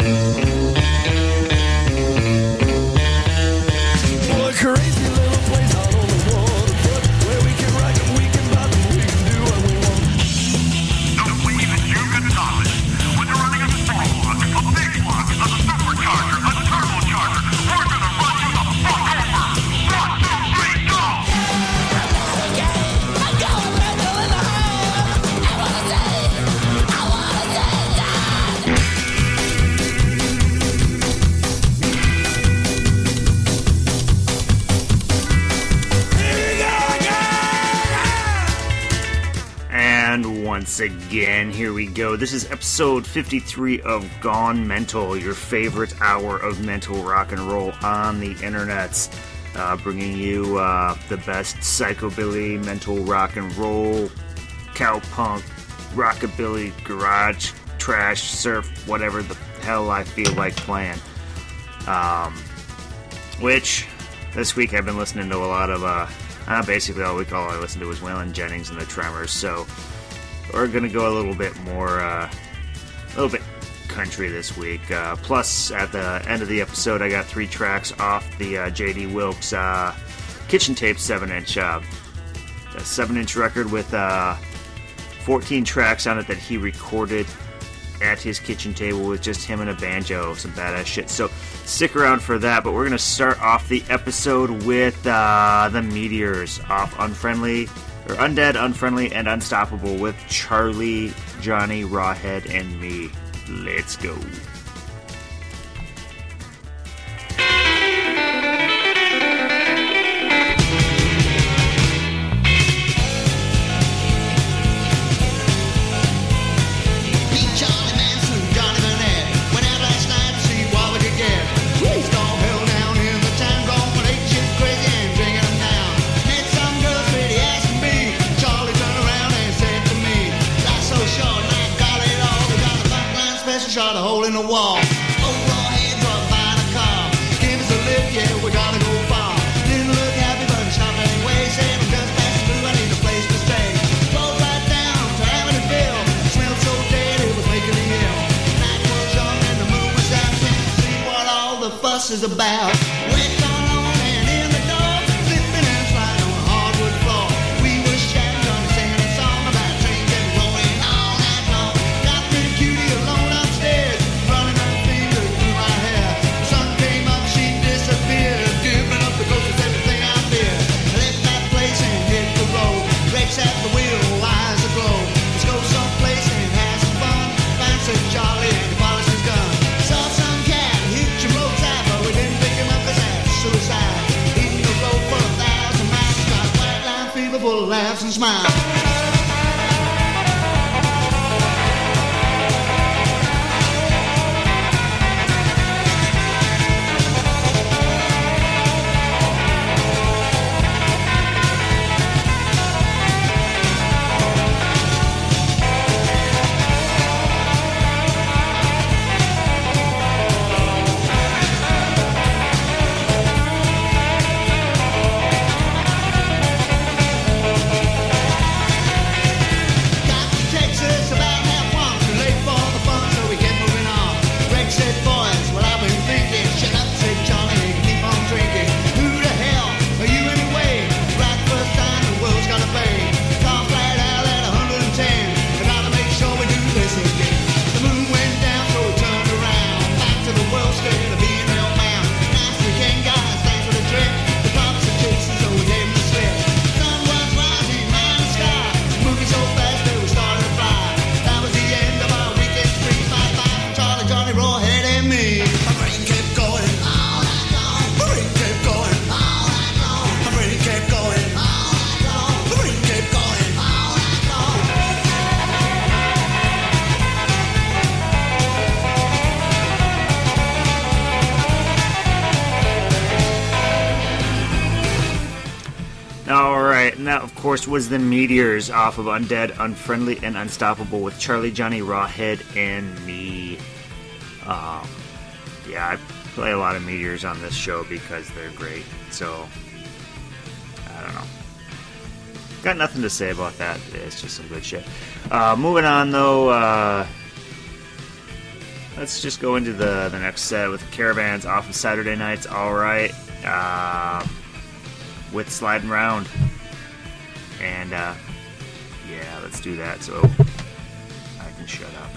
Well, a go. This is episode 53 of Gone Mental, your favorite hour of mental rock and roll on the internets. Uh, bringing you uh, the best psychobilly, mental rock and roll, cowpunk, rockabilly, garage, trash, surf, whatever the hell I feel like playing. Um, which this week I've been listening to a lot of uh, uh basically all week all I listened to was Waylon Jennings and the Tremors. So we're gonna go a little bit more, uh, a little bit country this week. Uh, plus, at the end of the episode, I got three tracks off the uh, JD Wilkes uh, Kitchen Tape seven inch, uh, a seven inch record with uh, 14 tracks on it that he recorded at his kitchen table with just him and a banjo, some badass shit. So stick around for that. But we're gonna start off the episode with uh, the Meteors off Unfriendly or Undead, Unfriendly, and Unstoppable with Charlie, Johnny, Rawhead, and me. Let's go. In the wall. Car. Give us a lift, yeah, we gotta go far. Didn't look happy, but anyway. Said I'm just passing through, I need a place to stay. Drove right down to. Smelled so dead, it was making me ill. Night was young and the moon was out. See what all the fuss is about. Laughs and smiles. course, was the Meteors off of Undead, Unfriendly, and Unstoppable with Charlie, Johnny, Rawhead, and me. Um, yeah, I play a lot of Meteors on this show because they're great. So, I don't know. Got nothing to say about that. It's just some good shit. Uh, moving on, though, uh, let's just go into the, the next set with Caravans off of Saturday nights. All right. Uh, with Sliding Round. And uh, yeah, let's do that so I can shut up.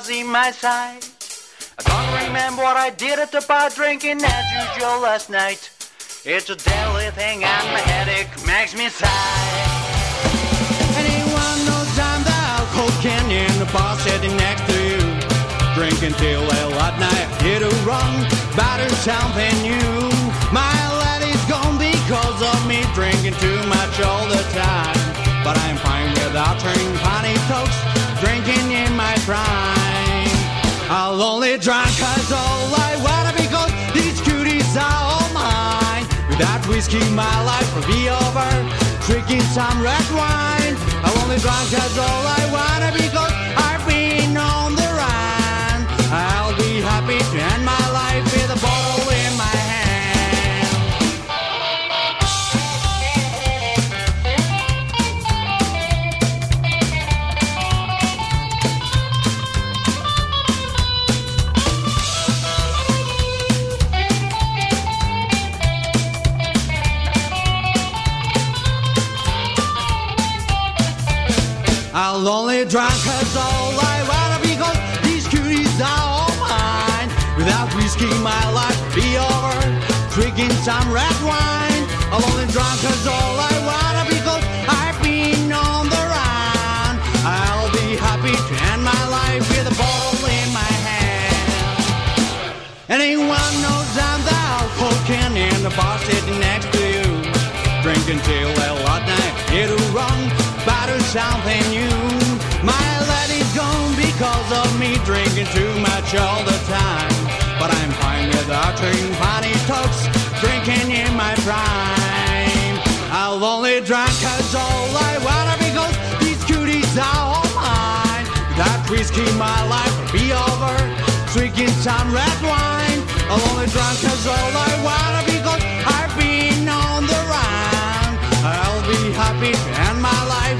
Was in my sight. I don't remember what I did at the bar drinking as usual last night. It's a deadly thing and my headache makes me sigh. Anyone knows I'm the alcohol can in the bar sitting next to you. Drinking till late at night, hit a run, batter something new. My lady's gone because of me drinking too much all the time. Only drink cause all I wanna because these cuties are all mine. Without whiskey, my life will be over. Drinking some red wine. I'll only drink cause all I wanna because I've been on the run. I'll be happy to end my life with a bottle I'll only drink cause all I wanna because these cuties are all mine. Without whiskey, my life be over. Drinking some red wine. I'll only drink cause all I wanna because I've been on the run. I'll be happy to end my life with a bottle in my hand. Anyone knows I'm the alcohol can in the bar sitting next to you. Drinking till well at night, it'll run, batter something new. My lady's gone because of me drinking too much all the time. But I'm fine without drinking funny talks, drinking in my prime. I'll only drink cause all I wanna because these cuties are all mine. That whiskey, my life will be over. Drinking some red wine. I'll only drink cause all I wanna because I've been on the run. I'll be happy end my life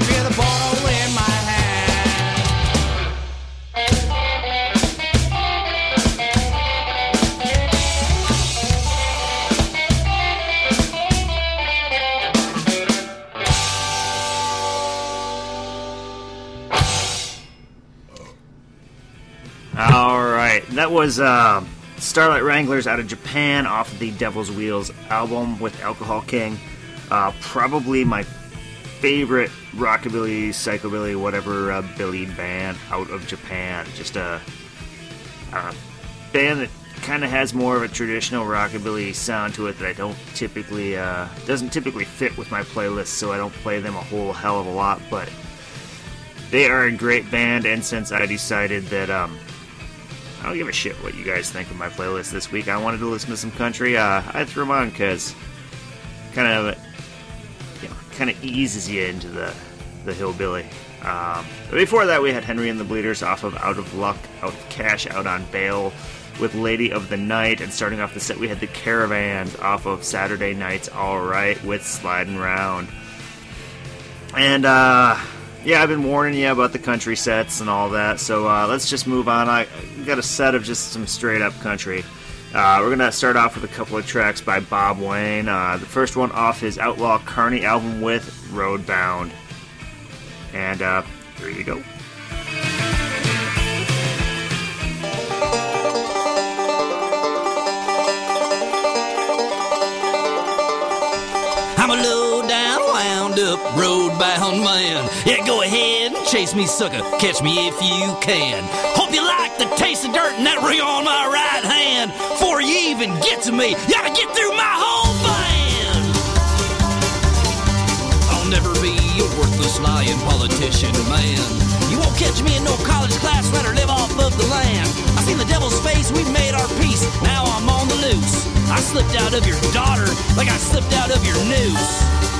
was uh, Starlight Wranglers out of Japan off of the Devil's Wheels album with Alcohol King. Uh, probably my favorite rockabilly, psychobilly, whatever uh, Billy band out of Japan. Just a, a band that kind of has more of a traditional rockabilly sound to it that I don't typically uh, doesn't typically fit with my playlist, so I don't play them a whole hell of a lot, but. They are a great band, and since I decided that um, I don't give a shit what you guys think of my playlist this week. I wanted to listen to some country. Uh, I threw them on because kind of, you know, kind of eases you into the the hillbilly. Um, before that, we had Henry and the Bleeders off of Out of Luck, Out of Cash, Out on Bail with Lady of the Night. And starting off the set, we had the Caravans off of Saturday Night's All Right with Sliding Round. And uh, yeah, I've been warning you about the country sets and all that. So uh, let's just move on. I got a set of just some straight up country. Uh, we're gonna start off with a couple of tracks by Bob Wayne. Uh, the first one off his Outlaw Carnie album with Roadbound. And uh, here you go. Road bound man. Yeah, go ahead and chase me, sucker. Catch me if you can. Hope you like the taste of dirt and that ring on my right hand. Before you even get to me, you gotta get through my whole band. I'll never be a worthless lying politician, man. You won't catch me in no college class, rather live off of the land. I seen the devil's face, we made our peace, now I'm on the loose. I slipped out of your daughter like I slipped out of your noose.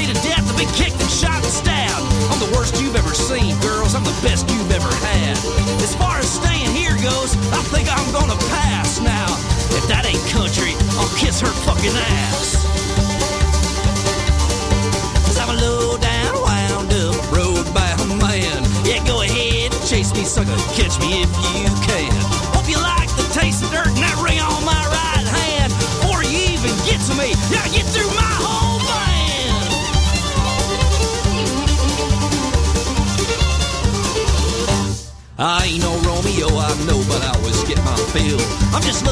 Afraid of death. I've been kicked and shot and stabbed. I'm the worst you've ever seen, girls. I'm the best you've ever had. As far as staying here goes, I think I'm gonna pass now. If that ain't country, I'll kiss her fucking ass. Cause I'm a low down, wound up, road bound man. Yeah, go ahead, chase me, sucker, catch me if you can.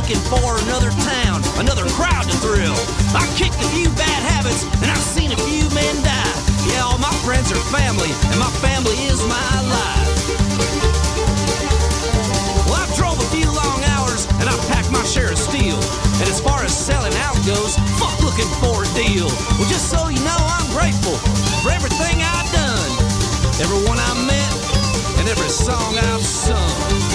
Looking for another town, another crowd to thrill. I've kicked a few bad habits and I've seen a few men die. Yeah, all my friends are family, and my family is my life. Well, I've drove a few long hours and I've packed my share of steel. And as far as selling out goes, fuck looking for a deal. Well, just so you know, I'm grateful for everything I've done, everyone I met, and every song I've sung.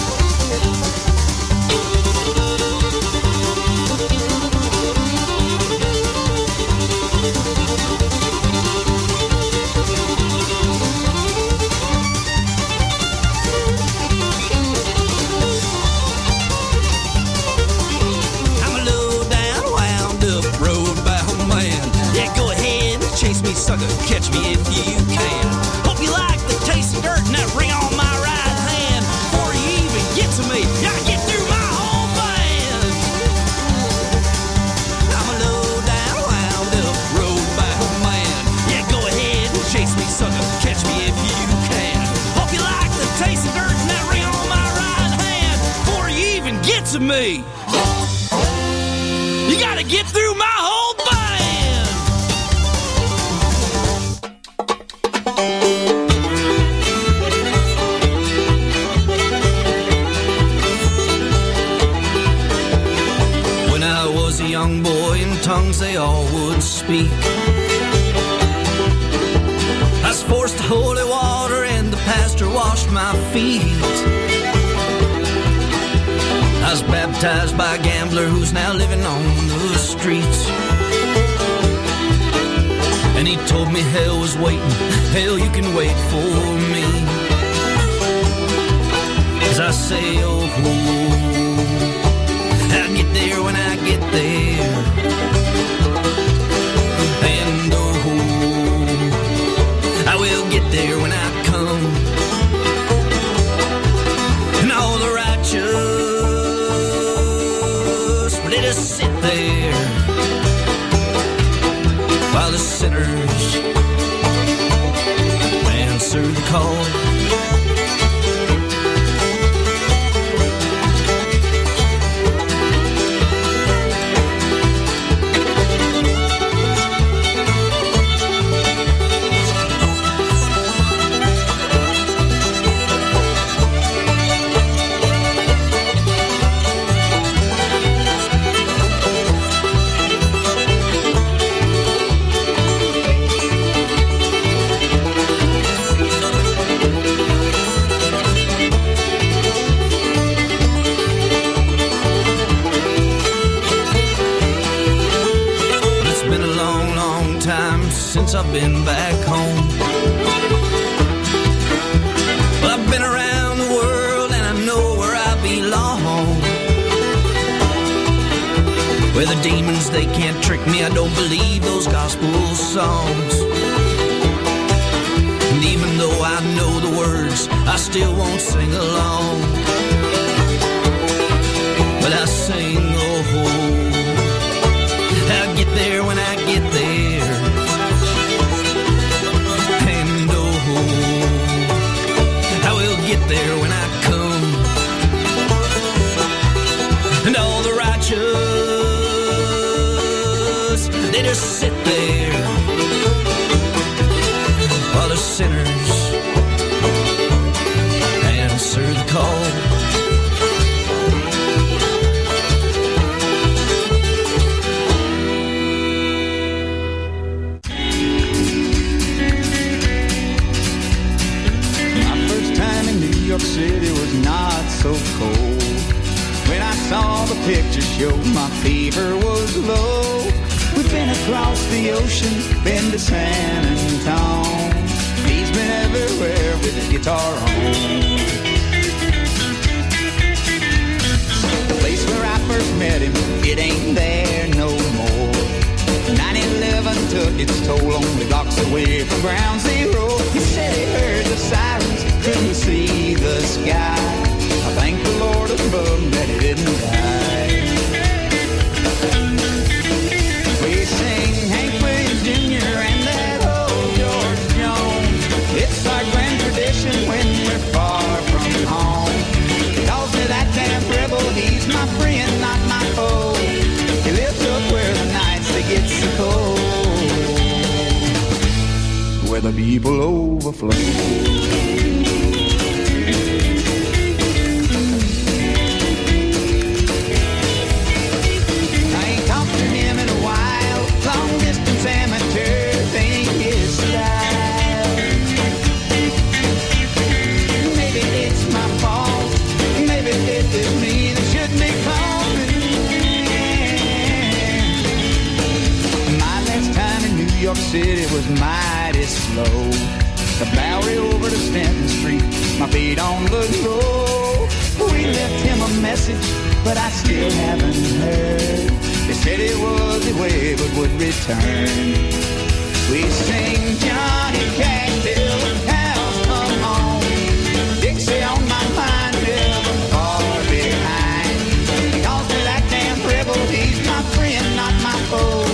Sucker, catch me if you can. Hope you like the taste of dirt and that ring on my right hand. Before you even get to me, gotta get through my whole band. I'm a low down, wound up, road bound man. Yeah, go ahead, and chase me, sucker, catch me if you can. Hope you like the taste of dirt and that ring on my right hand. Before you even get to me. Young boy, in tongues they all would speak. I was forced to holy water, and the pastor washed my feet. I was baptized by a gambler who's now living on the streets. And he told me hell was waiting. Hell, you can wait for me. As I say, oh, I'll get there when I get there. They can't trick me. I don't believe those gospel songs. And even though I know the words, I still won't sing along. Message, but I still haven't heard. They said he was away, but would return. We sing Johnny Cash house come home. Dixie on my mind, never far behind. Me that damn rebel, he's my friend, not my foe.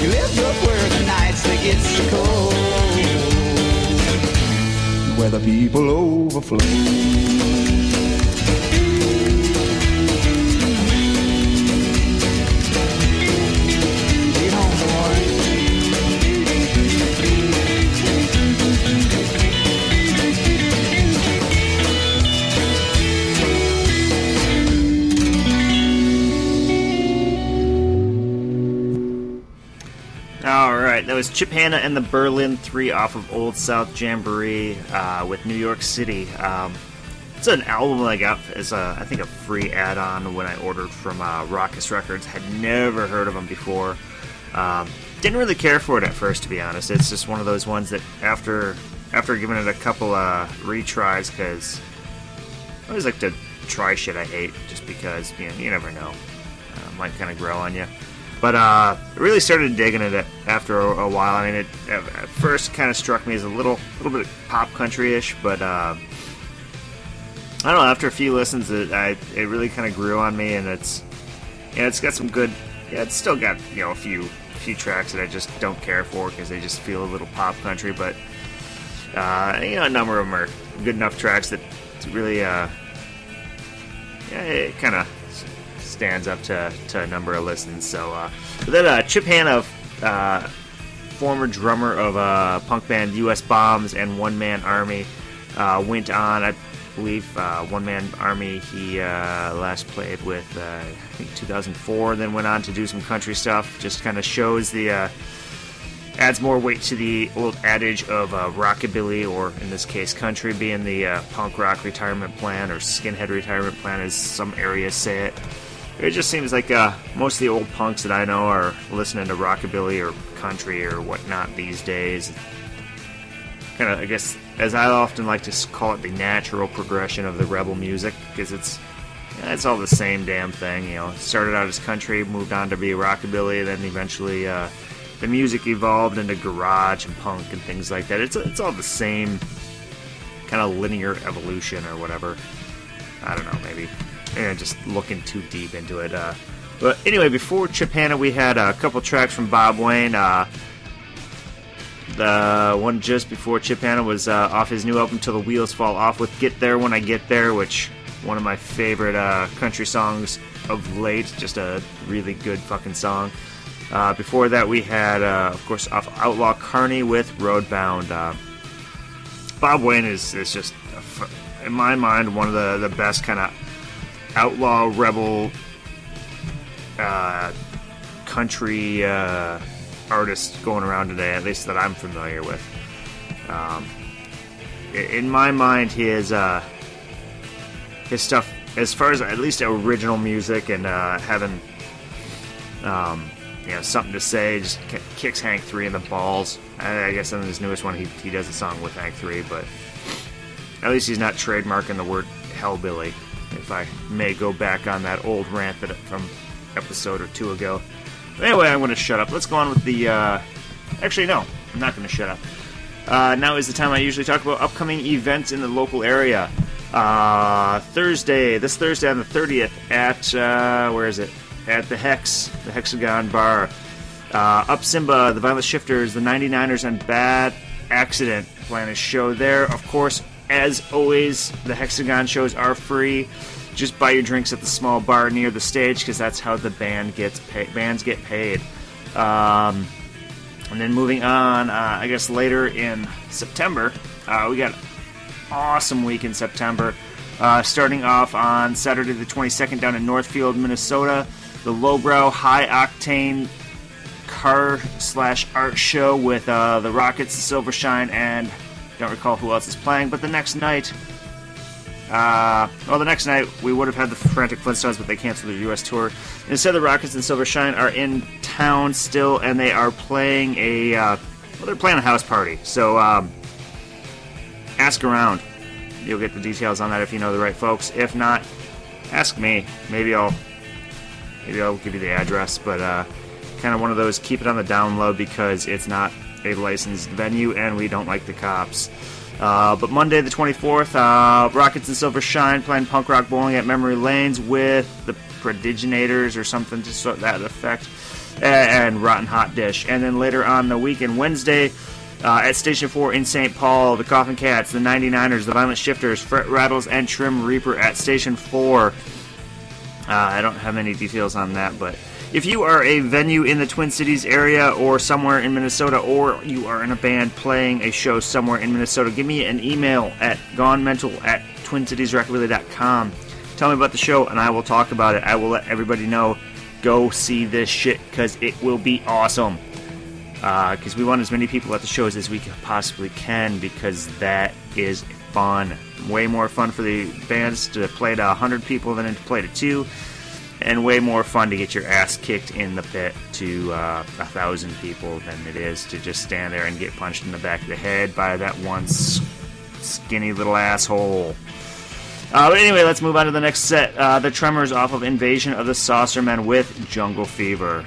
He lives up where the nights they get so cold. Where the people overflow. Was Chip Hanna and the Berlin Three off of Old South Jamboree uh, with New York City. Um, it's an album I got as a, I think a free add-on when I ordered from uh, Raucous Records. Had never heard of them before. Um, didn't really care for it at first, to be honest. It's just one of those ones that after after giving it a couple uh, retries, because I always like to try shit I hate, just because you know you never know, uh, might kind of grow on you. But uh, really started digging it after a, a while. I mean, it at first kind of struck me as a little, little bit pop country-ish, but uh, I don't know. After a few listens, it I, it really kind of grew on me, and it's yeah, it's got some good. Yeah, it's still got you know a few few tracks that I just don't care for because they just feel a little pop country, but uh, you know a number of them are good enough tracks that really uh, yeah, it kind of stands up to, to a number of listens. So, uh, then uh, Chip Hanna, uh, former drummer of uh, punk band U.S. Bombs and One Man Army, uh, went on. I believe uh, One Man Army he uh, last played with uh, I think 2004. Then went on to do some country stuff. Just kind of shows the. Uh, adds more weight to the old adage of uh, rockabilly, or in this case, country, being the uh, punk rock retirement plan or skinhead retirement plan, as some areas say it. It just seems like uh, most of the old punks that I know are listening to rockabilly or country or whatnot these days. Kind of, I guess, as I often like to call it, the natural progression of the rebel music, because it's it's all the same damn thing. You know, started out as country, moved on to be rockabilly, then eventually uh, the music evolved into garage and punk and things like that. It's it's all the same kind of linear evolution or whatever. I don't know, maybe. Eh, just looking too deep into it. Uh, but anyway, before Chip Hanna, we had a couple tracks from Bob Wayne. Uh, the one just before Chip Hanna was uh, off his new album "Till the Wheels Fall Off" with "Get There When I Get There," which one of my favorite uh, country songs of late. Just a really good fucking song. Uh, before that, we had, uh, of course, off Outlaw Carnie with Roadbound. Bob Wayne is, is just, in my mind, one of the, the best kind of outlaw rebel uh, country uh, artists going around today, at least that I'm familiar with. Um, in my mind, his uh, his stuff, as far as at least original music and uh, having um, you know something to say, just kicks Hank Three in the balls. I, I guess in his newest one, he, he does a song with Hank Three, but at least he's not trademarking the word hellbilly. If I may go back on that old rant that from episode or two ago. But anyway, I'm going to shut up. Let's go on with the. Uh, actually, no, I'm not going to shut up. Uh, now is the time I usually talk about upcoming events in the local area. Uh, Thursday, this Thursday on the 30th at uh, where is it? At the Hex, the Hexagon Bar. Uh, Up Simba, the Violent Shifters, the 99ers, and Bad Accident plan a show there. Of course, as always, the Hexagon shows are free. Just buy your drinks at the small bar near the stage because that's how the band gets pay- bands get paid. Um, And then moving on, uh, I guess later in September, uh, we got awesome week in September. Uh, starting off on Saturday the 22nd down in Northfield, Minnesota, the Lowbrow High Octane Car slash Art Show with uh, the Rockets, the Silvershine, and don't recall who else is playing. But the next night, uh, well, the next night we would have had the Frantic Flintstones, but they canceled their U.S. tour. Instead, the Rockets and Silvershine are in town still, and they are playing a uh, well, they're playing a house party. So um, ask around. You'll get the details on that if you know the right folks. If not, ask me. Maybe I'll maybe I'll give you the address. But uh, kind of one of those keep it on the down low because it's not a licensed venue, and we don't like the cops. Uh, but Monday the 24th, uh, Rockets and Silvershine playing punk rock bowling at Memory Lanes with the Prodiginators or something to sort that effect, and Rotten Hot Dish. And then later on the weekend, Wednesday, uh, at Station 4 in St. Paul, the Coffin Cats, the 99ers, the Violent Shifters, Fret Rattles, and Trim Reaper at Station 4. Uh, I don't have any details on that, but if you are a venue in the Twin Cities area or somewhere in Minnesota, or you are in a band playing a show somewhere in Minnesota, give me an email at gonemental at twincitiesrockabilly.com. Tell me about the show, and I will talk about it. I will let everybody know. Go see this shit because it will be awesome. Uh, because we want as many people at the shows as we possibly can because that is fun. Way more fun for the bands to play to 100 people than to play to two and way more fun to get your ass kicked in the pit to uh, a thousand people than it is to just stand there and get punched in the back of the head by that one skinny little asshole. Uh, but anyway, let's move on to the next set. Uh, the Tremors off of Invasion of the Saucermen with Jungle Fever.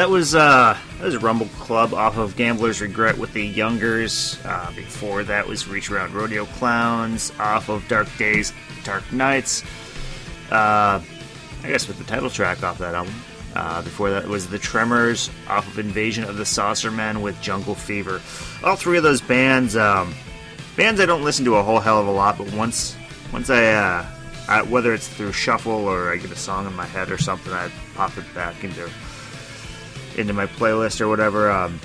That was uh, that was Rumble Club off of Gambler's Regret with the Youngers. Uh, before that was Reach Around Rodeo Clowns off of Dark Days, Dark Nights. Uh, I guess with the title track off that album. Uh, before that was the Tremors off of Invasion of the Saucer Men with Jungle Fever. All three of those bands, um, bands I don't listen to a whole hell of a lot, but once once I, uh, I whether it's through shuffle or I get a song in my head or something, I pop it back into into my playlist or whatever. Um,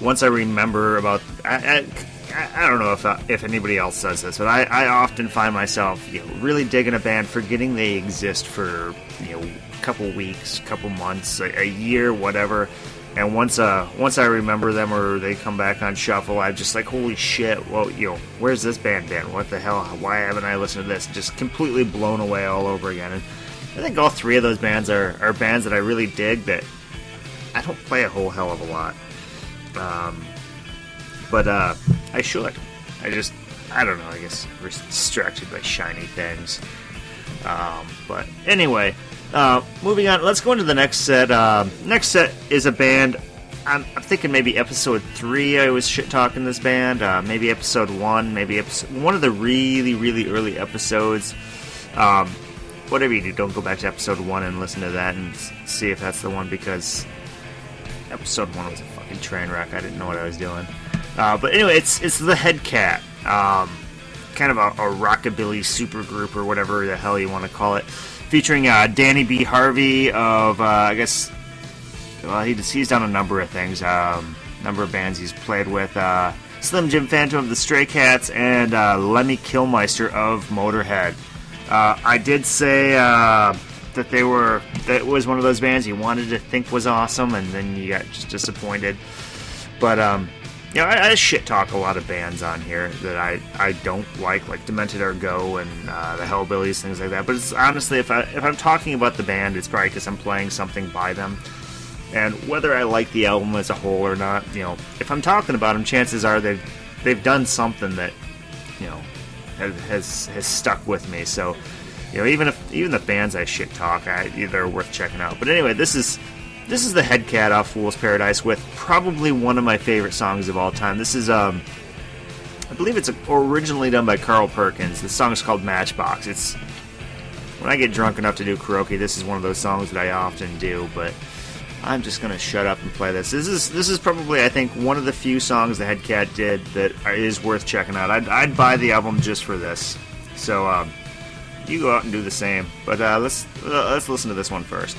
once I remember about, I, I, I don't know if uh, if anybody else says this, but I, I often find myself you know really digging a band, forgetting they exist for you know a couple weeks, couple months, a, a year, whatever. And once uh once I remember them or they come back on shuffle, I'm just like, holy shit! Well, you know, where's this band been? What the hell? Why haven't I listened to this? Just completely blown away all over again. And I think all three of those bands are, are bands that I really dig that I don't play a whole hell of a lot. Um, but uh, I should. I just, I don't know. I guess we're distracted by shiny things. Um, but anyway, uh, moving on. Let's go into the next set. Um next set is a band. I'm, I'm thinking maybe episode three. I was shit talking this band. Uh, maybe episode one. Maybe episode one of the really, really early episodes. Um, whatever you do, don't go back to episode one and listen to that and see if that's the one because episode one was a fucking train wreck. I didn't know what I was doing. Uh, but anyway, it's it's the Head Cat, um, kind of a, a rockabilly supergroup or whatever the hell you want to call it, featuring uh, Danny B. Harvey of uh, I guess well he's he's done a number of things, um, number of bands he's played with. Uh, Slim Jim Phantom of the Stray Cats and uh, Lemmy Kilmister of Motorhead. Uh, I did say that they were that was one of those bands you wanted to think was awesome, and then you got just disappointed. But um, you know, I, I shit talk a lot of bands on here that I, I don't like, like Demented Are Go and uh, the Hellbillies, things like that. But it's honestly, if I if I'm talking about the band, it's probably because I'm playing something by them. And whether I like the album as a whole or not, you know, if I'm talking about them, chances are they've they've done something that you know has has, has stuck with me. So you know, even if even the bands I shit talk, they're worth checking out. But anyway, this is this is the Headcat off Fool's Paradise with probably one of my favorite songs of all time. This is um, I believe it's originally done by Carl Perkins. The song is called Matchbox. It's when I get drunk enough to do karaoke, this is one of those songs that I often do. But I'm just gonna shut up and play this. This is this is probably I think one of the few songs the Headcat did that is worth checking out. I'd, I'd buy the album just for this. So um, you go out and do the same. But uh, let's uh, let's listen to this one first.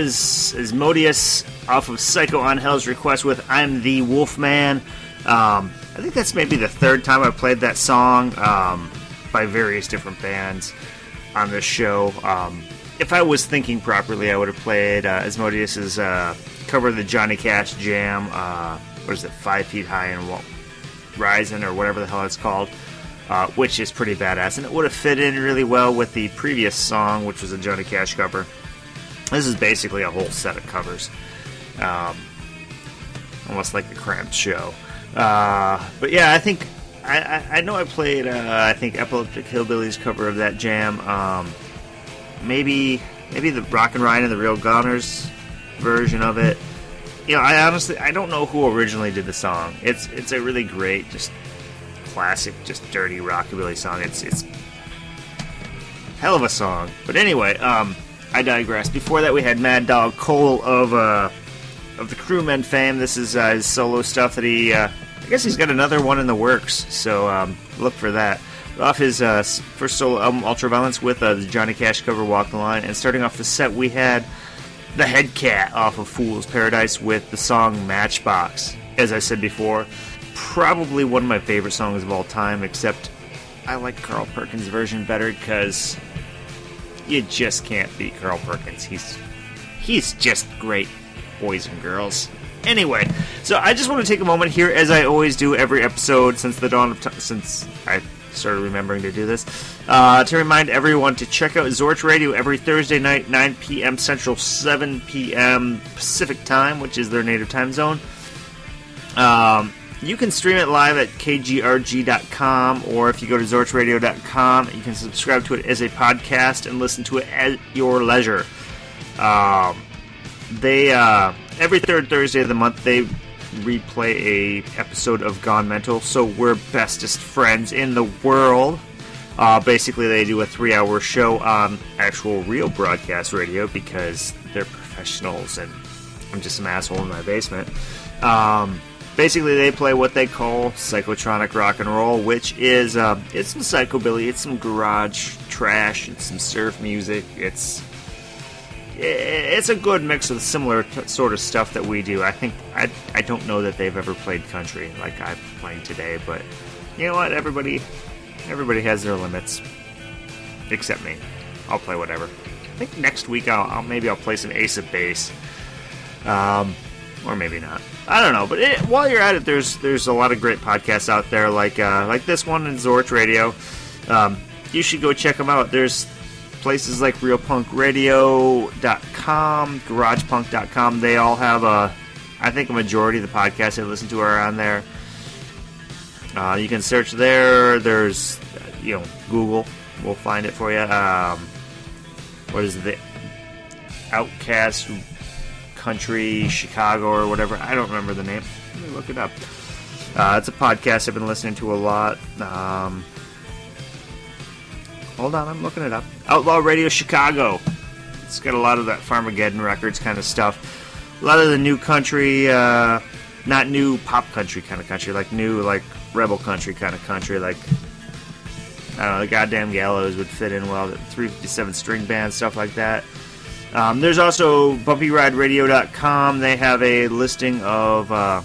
Was Asmodeus off of Psycho on Hell's request with "I'm the Wolfman." Um, I think that's maybe the third time I've played that song um, by various different bands on this show. Um, if I was thinking properly, I would have played uh, Asmodeus's uh, cover of the Johnny Cash Jam. Uh, what is it? Five Feet High and Wa- Rising, or whatever the hell it's called. Uh, which is pretty badass, and it would have fit in really well with the previous song, which was a Johnny Cash cover. This is basically a whole set of covers, um, almost like the Cramped show. Uh, but yeah, I think I, I, know I played uh, I think Epileptic Hillbillies cover of that jam. Um, maybe maybe the Rockin' Ryan and the Real Goners version of it. You know, I honestly I don't know who originally did the song. It's it's a really great, just classic, just dirty rockabilly song. It's it's hell of a song. But anyway, um, I digress. Before that, we had Mad Dog Cole of uh, of the Krewmen fame. This is uh, his solo stuff that he. Uh, I guess he's got another one in the works, so um, look for that. Off his uh, first solo album, Ultraviolence, with uh, the Johnny Cash cover "Walk the Line," and starting off the set, we had the Head Cat off of Fool's Paradise with the song Matchbox. As I said before, probably one of my favorite songs of all time, except I like Carl Perkins' version better because you just can't beat Carl Perkins. He's he's just great, boys and girls. Anyway, so I just want to take a moment here, as I always do every episode since the dawn of time, since I started remembering to do this, uh, to remind everyone to check out Zorch Radio every Thursday night, 9 p.m. Central, 7 p.m. Pacific Time, which is their native time zone. Um, you can stream it live at kgrg.com, or if you go to zorchradio.com, you can subscribe to it as a podcast and listen to it at your leisure. Um, they uh, every third Thursday of the month they replay a episode of Gone Mental. So we're bestest friends in the world. Uh, basically, they do a three-hour show on actual real broadcast radio because they're professionals and I'm just an asshole in my basement. Um, basically they play what they call psychotronic rock and roll, which is uh, it's some psychobilly, it's some garage trash, it's some surf music, it's it's a good mix of similar t- sort of stuff that we do. I think I I don't know that they've ever played country like I'm playing today, but you know what? Everybody everybody has their limits, except me. I'll play whatever. I think next week I'll, I'll maybe I'll play some Ace of Base, um, or maybe not. I don't know. But it, while you're at it, there's there's a lot of great podcasts out there, like uh, like this one in Zorch Radio. Um, you should go check them out. There's places like realpunkradio.com, garagepunk.com. They all have a, I think a majority of the podcasts I listen to are on there. Uh, you can search there. There's, you know, Google will find it for you. Um, what is? The Outcast Country Chicago or whatever. I don't remember the name. Let me look it up. Uh, it's a podcast I've been listening to a lot. Um, hold on, I'm looking it up. Outlaw Radio Chicago. It's got a lot of that Farmageddon Records kind of stuff. A lot of the new country, uh, not new pop country kind of country, like new like rebel country kind of country, like I don't know, the goddamn gallows would fit in well. The 357 string band, stuff like that. Um, there's also BumpyRideRadio.com. They have a listing of uh,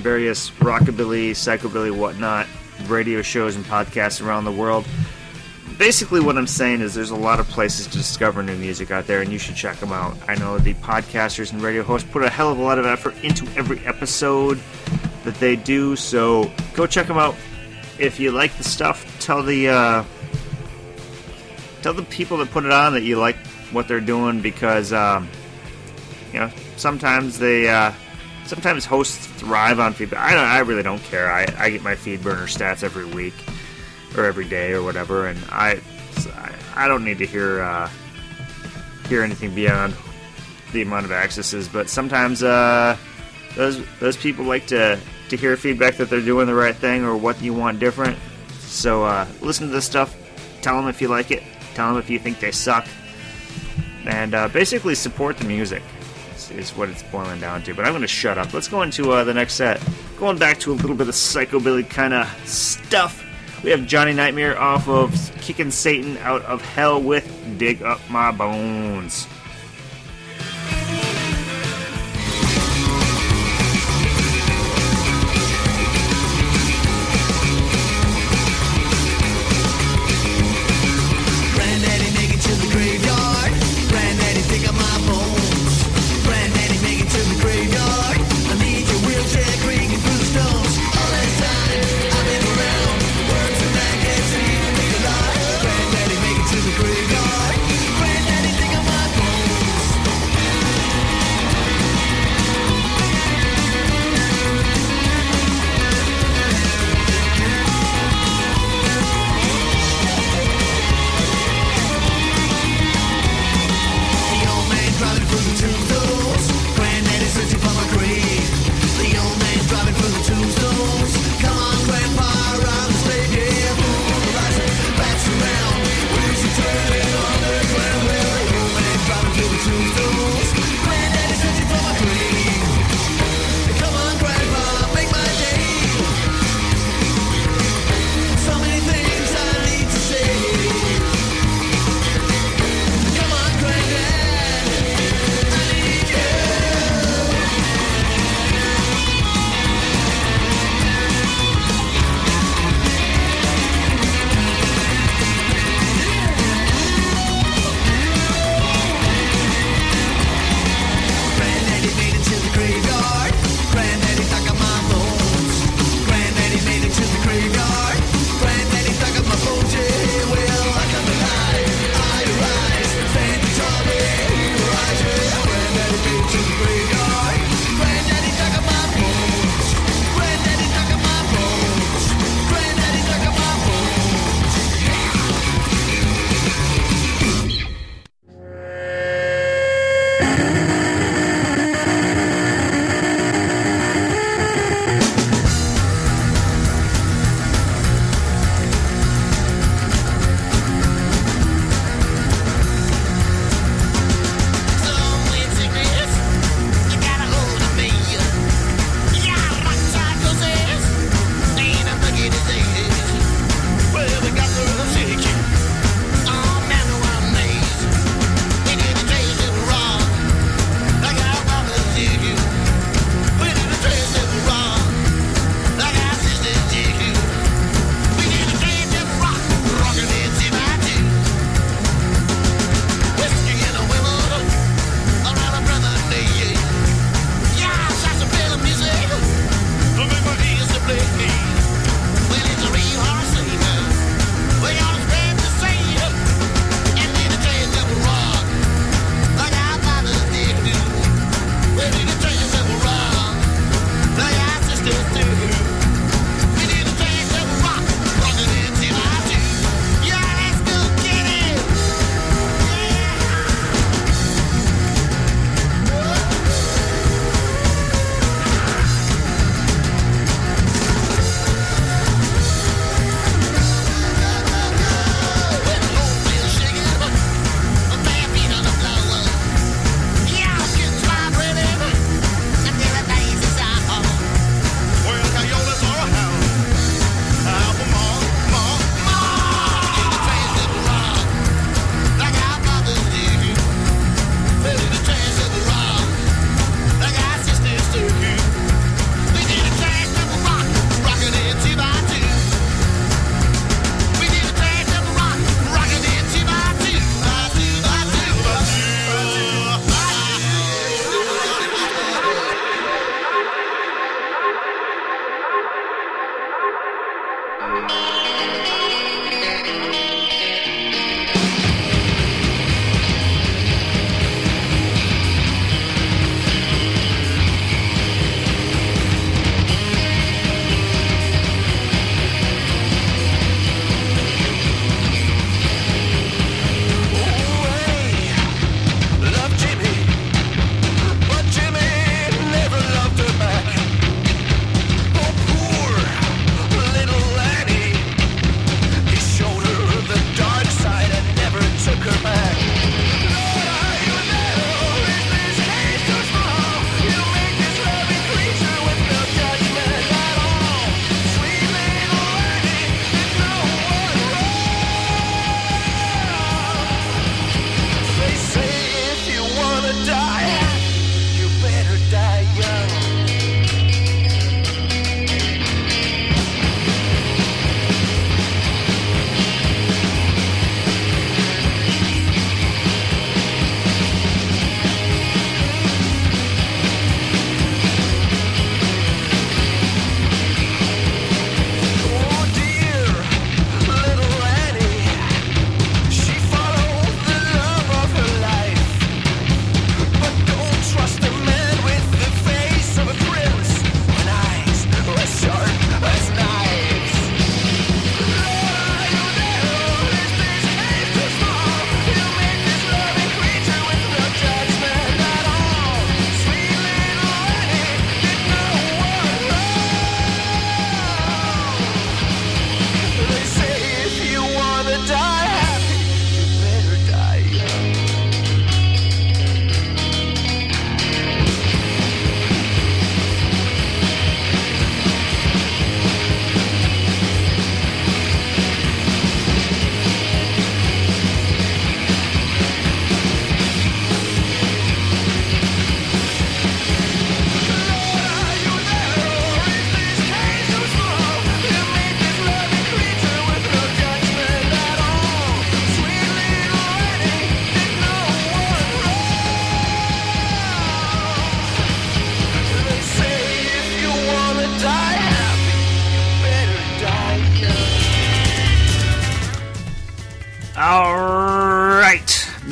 various rockabilly, psychobilly, whatnot radio shows and podcasts around the world. Basically, what I'm saying is there's a lot of places to discover new music out there, and you should check them out. I know the podcasters and radio hosts put a hell of a lot of effort into every episode that they do, so go check them out. If you like the stuff, tell the uh, tell the people that put it on that you like what they're doing because um, you know sometimes they uh, sometimes hosts thrive on feedback. I don't. I really don't care. I, I get my feed burner stats every week or every day or whatever, and I I, don't need to hear uh, hear anything beyond the amount of accesses. But sometimes uh, those those people like to to hear feedback that they're doing the right thing or what you want different. So uh, listen to this stuff. Tell them if you like it. Tell them if you think they suck. And uh, basically support the music is, what it's boiling down to. But I'm going to shut up. Let's go into uh, the next set. Going back to a little bit of psychobilly kind of stuff. We have Johnny Nightmare off of Kicking Satan Out of Hell with Dig Up My Bones.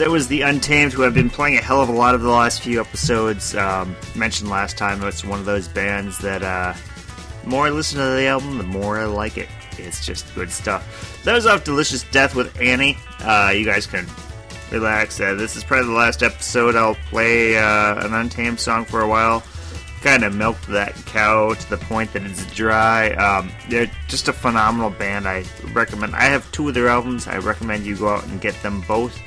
That was the Untamed, who have been playing a hell of a lot of the last few episodes. Um, mentioned last time, it's one of those bands that uh, the more I listen to the album, the more I like it. It's just good stuff. That was off Delicious Death with Annie. Uh, you guys can relax. Uh, this is probably the last episode I'll play uh, an Untamed song for a while. Kind of milked that cow to the point that it's dry. Um, they're just a phenomenal band. I recommend. I have two of their albums. I recommend you go out and get them both.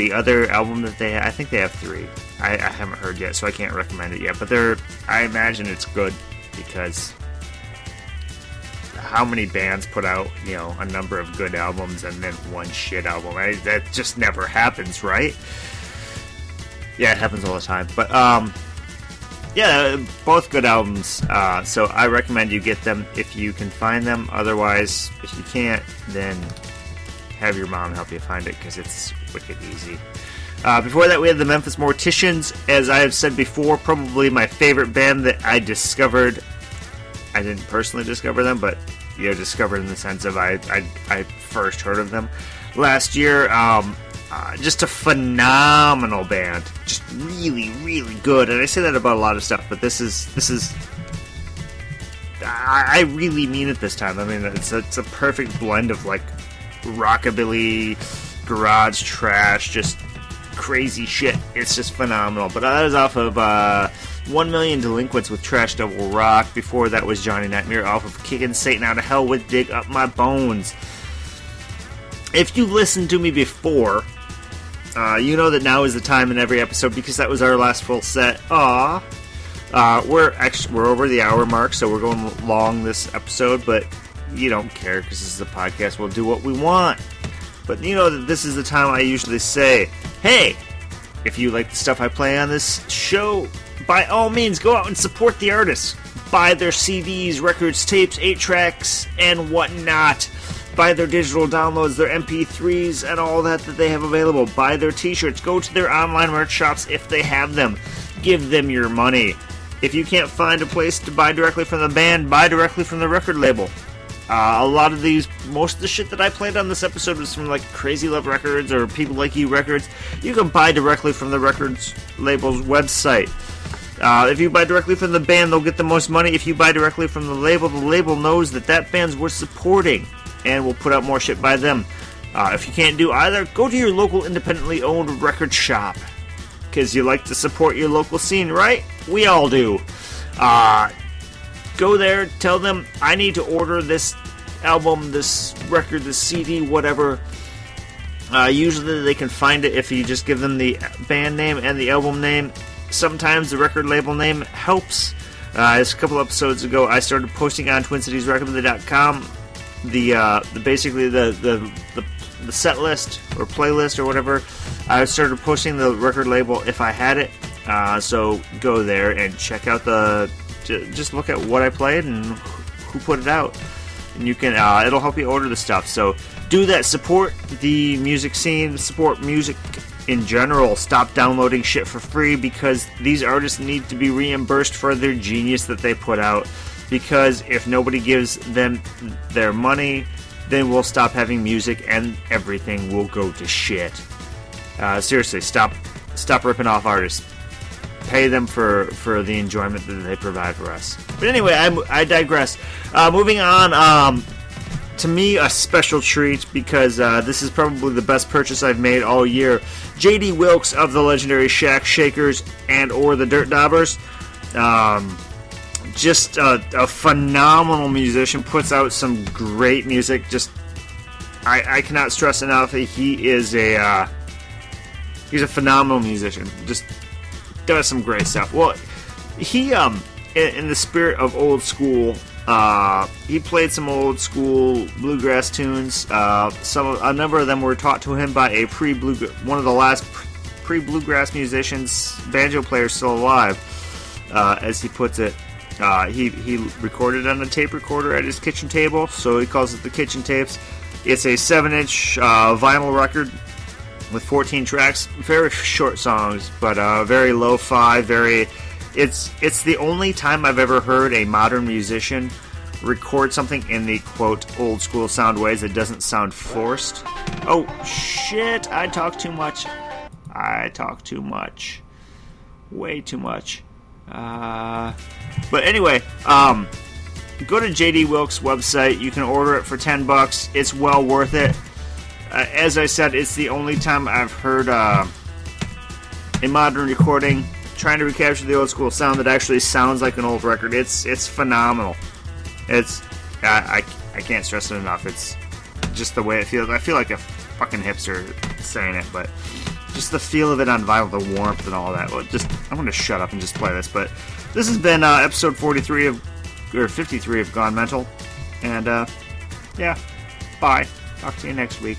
The other album that they, I think they have three. I, I haven't heard yet, so I can't recommend it yet. But they're, I imagine it's good because how many bands put out, you know, a number of good albums and then one shit album? I, that just never happens, right? Yeah, it happens all the time. But um, yeah, both good albums. Uh, so I recommend you get them if you can find them. Otherwise, if you can't, then have your mom help you find it because it's wicked easy. Uh, before that, we had the Memphis Morticians. As I have said before, probably my favorite band that I discovered. I didn't personally discover them, but you know, discovered in the sense of I I, I first heard of them last year. Um, uh, just a phenomenal band, just really, really good. And I say that about a lot of stuff, but this is this is. I, I really mean it this time. I mean, it's a, it's a perfect blend of like rockabilly, garage trash, just crazy shit. It's just phenomenal. But that was off of uh, One Million Delinquents with Trash Double Rock. Before that was Johnny Nightmare off of Kicking Satan Out of Hell with Dig Up My Bones. If you listened to me before, uh, you know that now is the time in every episode because that was our last full set. Aw. Uh, we're actually we're over the hour mark, so we're going long this episode, but you don't care because this is a podcast. We'll do what we want. But you know that this is the time I usually say, "Hey, if you like the stuff I play on this show, by all means go out and support the artists. Buy their CDs, records, tapes, eight tracks, and whatnot." buy their digital downloads, their MP3s, and all that that they have available. Buy their t-shirts. Go to their online merch shops if they have them. Give them your money. If you can't find a place to buy directly from the band, buy directly from the record label. Uh, a lot of these, most of the shit that I played on this episode was from like Crazy Love Records or People Like You Records. You can buy directly from the records label's website. Uh, if you buy directly from the band, they'll get the most money. If you buy directly from the label, the label knows that that band's worth supporting and will put out more shit by them. Uh, if you can't do either, go to your local independently owned record shop because you like to support your local scene, right? We all do. Uh, go there, tell them I need to order this album, this record, this CD, whatever. Uh, usually they can find it if you just give them the band name and the album name. Sometimes the record label name helps. Uh, a couple episodes ago, I started posting on TwinCitiesRecord.com the, uh, the basically the, the the the set list or playlist or whatever. I started posting the record label if I had it. Uh, so go there and check out the. Just look at what I played and who put it out, and you can. Uh, it'll help you order the stuff. So do that. Support the music scene. Support music in general. Stop downloading shit for free because these artists need to be reimbursed for their genius that they put out. Because if nobody gives them their money, then we'll stop having music and everything will go to shit. Uh, seriously, stop stop ripping off artists. Pay them for, for the enjoyment that they provide for us. But anyway, I, I digress. Uh, moving on, um, to me, a special treat because uh, this is probably the best purchase I've made all year. J.D. Wilkes of the legendary Shack Shakers and or the Dirt Daubers. Um, just a, a phenomenal musician, puts out some great music. Just I, I cannot stress enough he is a uh, he's a phenomenal musician. Just does some great stuff. Well, he um in, in the spirit of old school, uh, he played some old school bluegrass tunes. Uh, some a number of them were taught to him by a pre blue one of the last pre bluegrass musicians, banjo player still alive, uh, as he puts it. Uh, he he recorded on a tape recorder at his kitchen table, so he calls it the kitchen tapes. It's a seven-inch uh, vinyl record with 14 tracks, very short songs, but uh, very lo-fi. Very, it's it's the only time I've ever heard a modern musician record something in the quote old school sound ways that doesn't sound forced. Oh shit! I talk too much. I talk too much. Way too much. Uh, but anyway, um, go to JD Wilkes' website. You can order it for ten bucks. It's well worth it. Uh, as I said, it's the only time I've heard uh, a modern recording trying to recapture the old school sound that actually sounds like an old record. It's it's phenomenal. It's I, I, I can't stress it enough. It's just the way it feels. I feel like a fucking hipster saying it, but just the feel of it on vinyl, the warmth and all that. Well, just I'm gonna shut up and just play this. But this has been uh, episode 43 of or 53 of Gone Mental, and uh, yeah, bye. Talk to you next week.